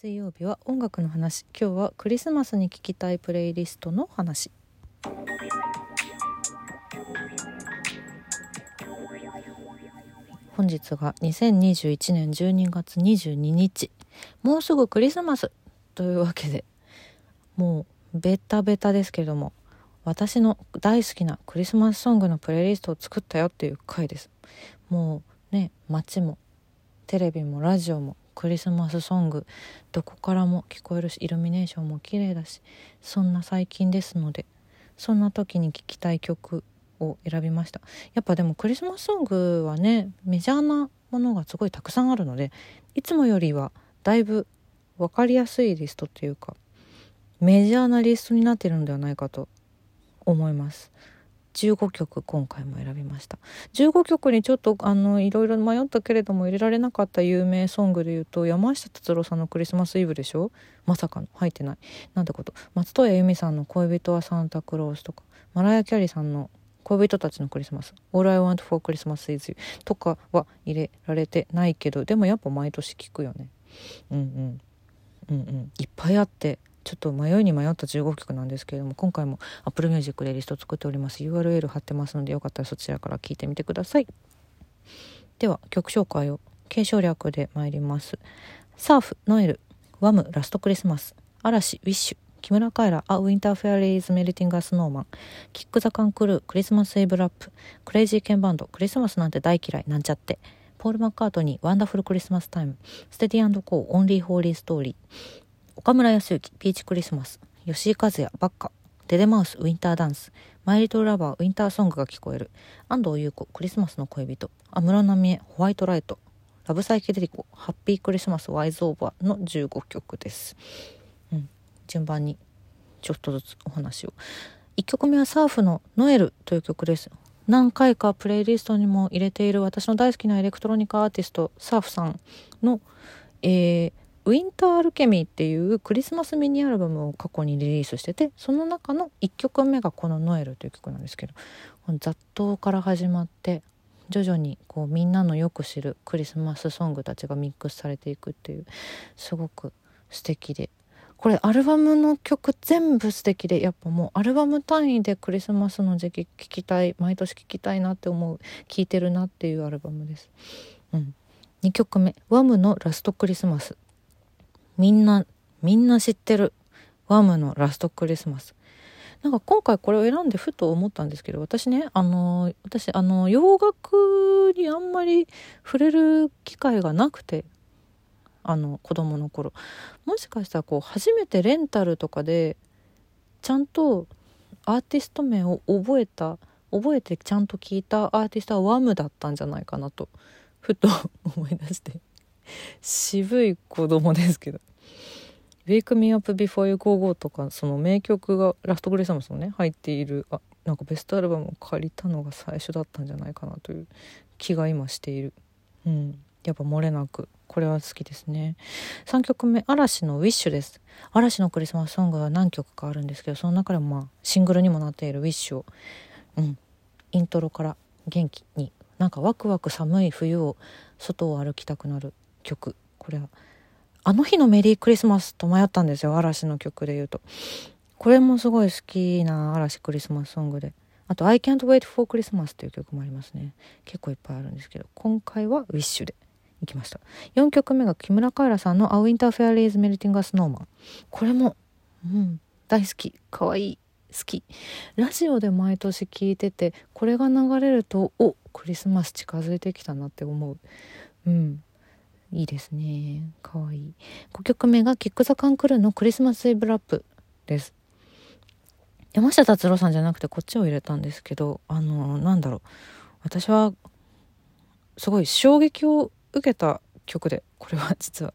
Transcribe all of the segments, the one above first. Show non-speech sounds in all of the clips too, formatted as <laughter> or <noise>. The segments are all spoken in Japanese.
水曜日は音楽の話。今日はクリスマスに聴きたいプレイリストの話。本日が2021年12月22日。もうすぐクリスマスというわけでもうベタベタですけれども私の大好きなクリスマスソングのプレイリストを作ったよっていう回です。もうね街もテレビもラジオもクリスマスソングどこからも聞こえるしイルミネーションも綺麗だしそんな最近ですのでそんな時に聴きたい曲を選びました。やっぱでもクリスマスソングはねメジャーなものがすごいたくさんあるのでいつもよりはだいぶ分かりやすいリストというかメジャーなリストになってるのではないかと思います。15曲今回も選びました。15曲にちょっとあのいろいろ迷ったけれども入れられなかった有名ソングで言うと山下達郎さんの「クリスマスイブ」でしょ？まさかの。入ってない。なんてこと？松任谷由実さんの「恋人はサンタクロース」とかマライア・キャリーさんの恋人たちのクリスマス「All I Want for Christmas is You」とかは入れられてないけどでもやっぱ毎年聞くよね。うんうん。うんうん。いっぱいあって。ちょっと迷いに迷った15曲なんですけれども今回も Apple Music でリスト作っております。URL 貼ってますのでよかったらそちらから聞いてみてください。では曲紹介を継承略で参ります。サーフノエルワムラストクリスマス嵐ウィッシュ木村カエラ、ア・ウィンター・フェアリーズ・メルティング・ア・スノーマン、キック・ザ・カン・クルー、クリスマス・エイブ・ラップ、クレイジー・ケンバンド、クリスマスなんて大嫌い、なんちゃって、ポール・マッカートニー、ワンダフル・クリスマス・タイム、Steady & Co.、 Only Holy Story、岡村靖幸、 Peach Christmas、吉井和哉、バッカ、 DE DE MOUSE、 Winter Dance、 My Little Lover、 Winter Song が聞こえる、安藤裕子、クリスマスの恋人、安室奈美恵、 White Light、 LOVE PSYCHEDELICO、 Happy Christmas War Is Over の15曲です。うん、順番にちょっとずつお話を。1曲目は Serph の「Noel」という曲です。何回かプレイリストにも入れている私の大好きなエレクトロニカアーティストサーフさんの、えー、ウィンターアルケミーっていうクリスマスミニアルバムを過去にリリースしててその中の1曲目がこの「ノエル」という曲なんですけど雑踏から始まって徐々にこうみんなのよく知るクリスマスソングたちがミックスされていくっていうすごく素敵でこれアルバムの曲全部素敵でやっぱもうアルバム単位でクリスマスの時期聴きたい毎年聴きたいなって思う聴いてるなっていうアルバムです。うん、2曲目「ワムのラストクリスマス」みんなみんな知ってる。ワムのラストクリスマス。なんか今回これを選んでふと思ったんですけど私ねあの私あの洋楽にあんまり触れる機会がなくてあの子供の頃。もしかしたらこう初めてレンタルとかでちゃんとアーティスト名を覚えた覚えてちゃんと聞いたアーティストはワムだったんじゃないかなとふと <laughs> 思い出して。渋い子供ですけど「Wake Me Up Before You Go Go」とかその名曲がラストクリスマスのね入っているあなんかベストアルバムを借りたのが最初だったんじゃないかなという気が今している。うん。やっぱ漏れなく。これは好きですね。3曲目嵐の「ウィッシュです。嵐のクリスマスソングは何曲かあるんですけどその中でもまあシングルにもなっている「ウィッシュをうん。イントロから元気に。なんかワクワク寒い冬を外を歩きたくなる。曲。これはあの日のメリークリスマスと迷ったんですよ。嵐の曲で言うと。これもすごい好きな嵐クリスマスソングで。あと「I can't wait for Christmas」という曲もありますね。結構いっぱいあるんですけど。今回は「ウィッシュで。いきました。4曲目が木村カエラさんの「アウィンターフェアリーズメルティング・ア・スノーマン」これも、うん、大好き。かわいい。好き。ラジオで毎年聞いててこれが流れるとおクリスマス近づいてきたなって思う。うん。いいですね。かわいい。5曲目がキック・ザ・カンクルーのクリスマス・イブ・ラップです。山下達郎さんじゃなくてこっちを入れたんですけどあのなんだろう。私はすごい衝撃を受けた曲でこれは <laughs> 実は。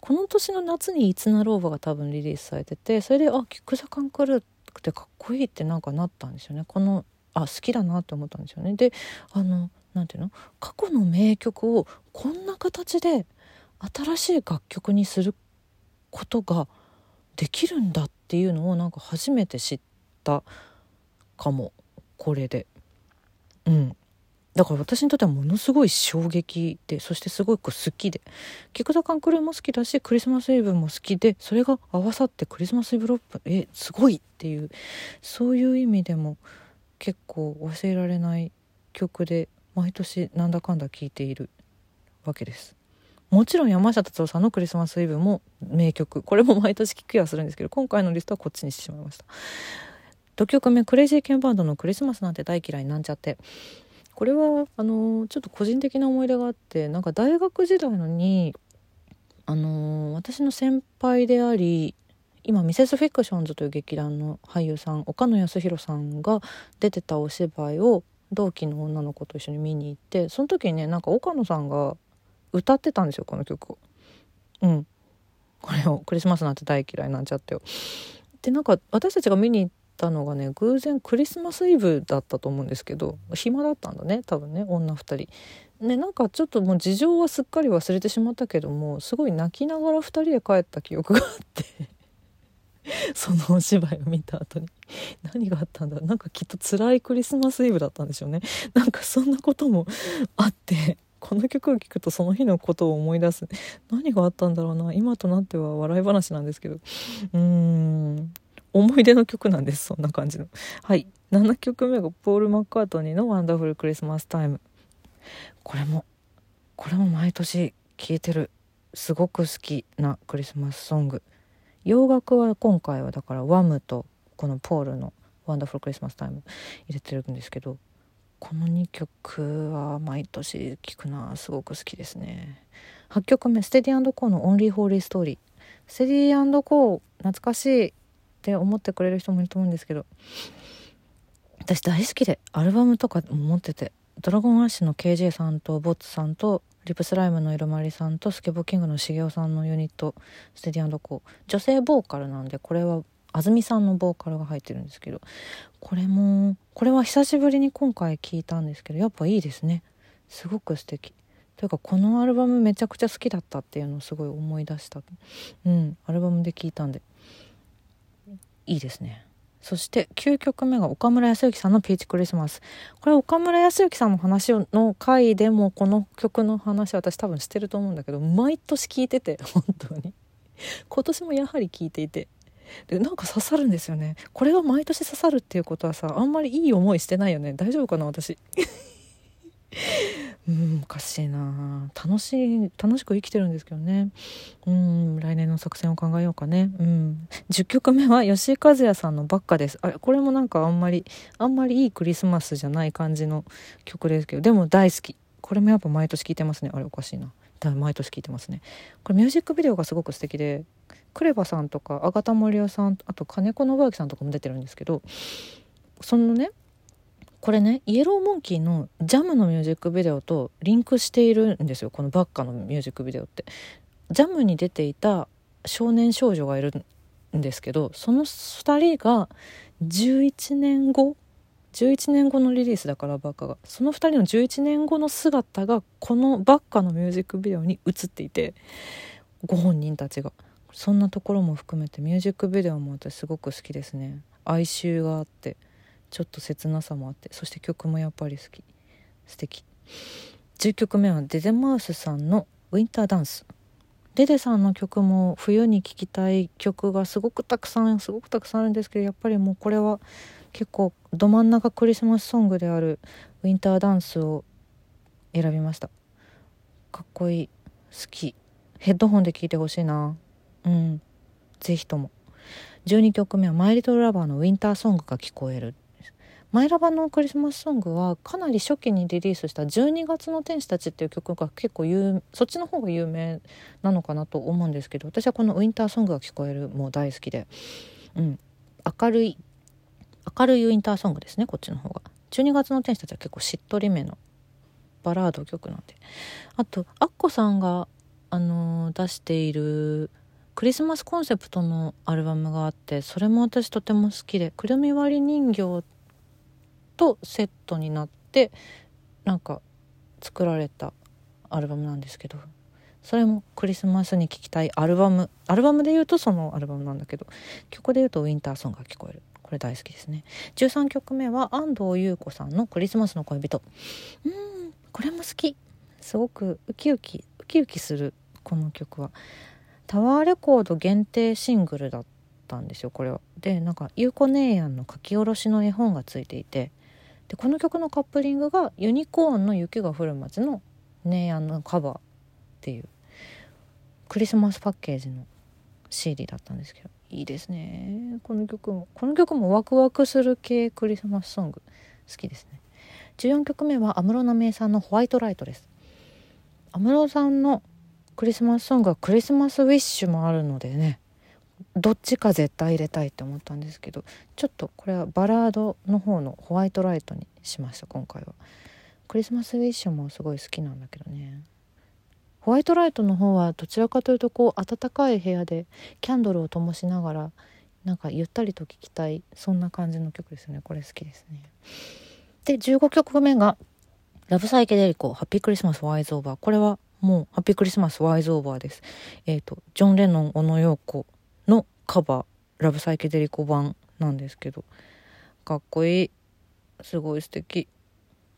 この年の夏に「いつなろうば」が多分リリースされててそれであキック・ザ・カンクルーってかっこいいってなんかなったんですよね。このあ好きだなって思ったんですよね。であのなんていうの？過去の名曲をこんな形で新しい楽曲にすることができるんだっていうのをなんか初めて知ったかも。これで。うん。だから私にとってはものすごい衝撃でそしてすごく好きで。菊田カンクルも好きだしクリスマスイブも好きでそれが合わさってクリスマスイブロップえすごいっていうそういう意味でも結構忘れられない曲で毎年なんだかんだ聴いているわけです。もちろん山下達郎さんのクリスマスイブも名曲。これも毎年聴く気はするんですけど今回のリストはこっちにしてしまいました。6曲目クレイジーケンバンドの「クリスマスなんて大嫌いなんちゃって」これはあのちょっと個人的な思い出があってなんか大学時代のにあの私の先輩であり今ミセスフィクションズという劇団の俳優さん岡野康弘さんが出てたお芝居を同期の女の子と一緒に見に行ってその時にねなんか岡野さんが歌ってたんですよこの曲を。うんこれを「クリスマスなんて大嫌いなんちゃってよ」でなんか私たちが見に行ったのがね偶然クリスマスイブだったと思うんですけど暇だったんだね多分ね女2人。ねなんかちょっともう事情はすっかり忘れてしまったけどもすごい泣きながら2人で帰った記憶があって <laughs> そのお芝居を見た後に。<laughs> 何があったんだなんかきっと辛いクリスマスイブだったんでしょうね。<laughs> なんかそんなこともあってこの曲を聴くとその日のことを思い出す。何があったんだろうな。今となっては笑い話なんですけど。うーん。思い出の曲なんです。そんな感じの。はい。7曲目がポール・マッカートニーの「Wonderful Christmastime」これもこれも毎年聴いてるすごく好きなクリスマスソング洋楽は今回はだから Wham! とこのポールの「Wonderful Christmastime」入れてるんですけどこの2曲は毎年聴くなすごく好きですね。8曲目 Steady & Co. の「Only Holy Story」Steady & Co. 懐かしいって思ってくれる人もいると思うんですけど私大好きでアルバムとか持ってて Dragon Ash の KJ さんと BOTS さんと RIP SLYME の ILMARI さんとスケボーキングの SHIGEO さんのユニット Steady & Co.。女性ボーカルなんでこれは安住さんのボーカルが入ってるんですけどこれもこれは久しぶりに今回聞いたんですけどやっぱいいですね。すごく素敵。というかこのアルバムめちゃくちゃ好きだったっていうのをすごい思い出した。うんアルバムで聞いたんでいいですね。そして9曲目が岡村康之さんの「ピーチクリスマス」これ岡村康之さんの話の回でもこの曲の話私多分してると思うんだけど毎年聞いてて <laughs> 本当に。今年もやはり聞いていて。でなんか刺さるんですよね。これが毎年刺さるっていうことはさあんまりいい思いしてないよね。大丈夫かな私。うんおかしいな。楽しい楽しく生きてるんですけどね。うん来年の作戦を考えようかね。うん。10曲目は吉井和也さんの「ばっか」です。あれこれもなんかあんまりあんまりいいクリスマスじゃない感じの曲ですけど。でも大好き。これもやっぱ毎年聴いてますね。あれおかしいな。毎年聴いてますね。これミュージックビデオがすごく素敵でクレバさんとかアタモリオさんあと金子信明さんとかも出てるんですけどそのねこれねイエローモンキーの「ジャムのミュージックビデオとリンクしているんですよこの「バッカ」のミュージックビデオって。ジャムに出ていた少年少女がいるんですけどその2人が11年後11年後のリリースだからバッカが。その2人の11年後の姿がこのバッカのミュージックビデオに映っていてご本人たちが。そんなところも含めてミュージックビデオも私すごく好きですね。哀愁があって。ちょっと切なさもあってそして曲もやっぱり好き。素敵。10曲目はデデマウスさんの「ウィンターダンス」デデさんの曲も冬に聴きたい曲がすごくたくさんすごくたくさんあるんですけどやっぱりもうこれは結構ど真ん中クリスマスソングである「ウィンターダンス」を選びました。かっこいい。好き。ヘッドホンで聴いてほしいな。うん。是非とも。12曲目は「マイ・リトル・ラバー」の「ウィンターソングが聞こえる」マイラバのクリスマスソングはかなり初期にリリースした「12月の天使たち」っていう曲が結構有そっちの方が有名なのかなと思うんですけど私はこの「ウィンターソングが聞こえる」も大好きで、うん、明るい明るいウィンターソングですねこっちの方が。12月の天使たちは結構しっとりめのバラード曲なんで。あとアッコさんが、あのー、出しているクリスマスコンセプトのアルバムがあってそれも私とても好きで「くるみ割り人形」とセットになってなんか作られたアルバムなんですけどそれもクリスマスに聴きたいアルバムアルバムで言うとそのアルバムなんだけど曲で言うと「ウィンターソングが聞こえる」これ大好きですね。13曲目は安藤優子さんの「クリスマスの恋人」うんこれも好き。すごくウキウキウキウキするこの曲は。タワーレコード限定シングルだったんですよこれは。でなんか優子姉やんの書き下ろしの絵本がついていてでこの曲のカップリングがユニコーンの雪が降る街の姉やんのカバーっていうクリスマスパッケージの CD だったんですけどいいですね。この曲もこの曲もワクワクする系クリスマスソング好きですね。14曲目は安室奈美恵さんの「ホワイトライト」です。安室さんのクリスマスソングはクリスマスウィッシュもあるのでねどっちか絶対入れたいって思ったんですけどちょっとこれはバラードの方のホワイトライトにしました今回は。クリスマスウィッシュもすごい好きなんだけどね。ホワイトライトの方はどちらかというとこう暖かい部屋でキャンドルを灯しながらなんかゆったりと聴きたいそんな感じの曲ですね。これ好きですね。で15曲目が「ラブサイケデリコハッピークリスマスワイズオーバー」これはもうハッピークリスマスワイズオーバーです。えっ、ー、とジョン・レノン小野陽子のカバーラブサイケデリコ版なんですけどかっこいい。すごい素敵。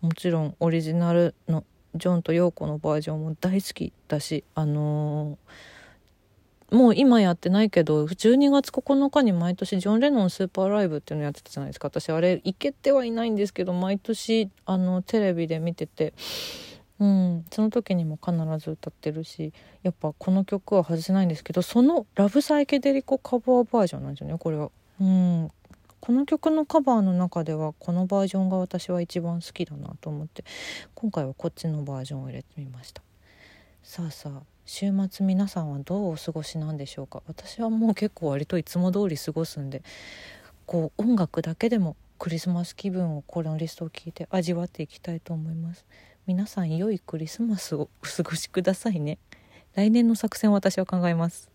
もちろんオリジナルのジョンとヨーコのバージョンも大好きだしあのー、もう今やってないけど12月9日に毎年ジョン・レノンスーパーライブっていうのやってたじゃないですか。私あれ行けてはいないんですけど毎年あのテレビで見ててうん、その時にも必ず歌ってるしやっぱこの曲は外せないんですけどその「ラブサイケデリコカバーバージョンなんですよねこれは。うん。この曲のカバーの中ではこのバージョンが私は一番好きだなと思って今回はこっちのバージョンを入れてみました。さあさあ週末皆さんはどうお過ごしなんでしょうか。私はもう結構割といつも通り過ごすんでこう音楽だけでもクリスマス気分をこのリストを聞いて味わっていきたいと思います。皆さん良いクリスマスをお過ごしくださいね。来年の作戦を私は考えます。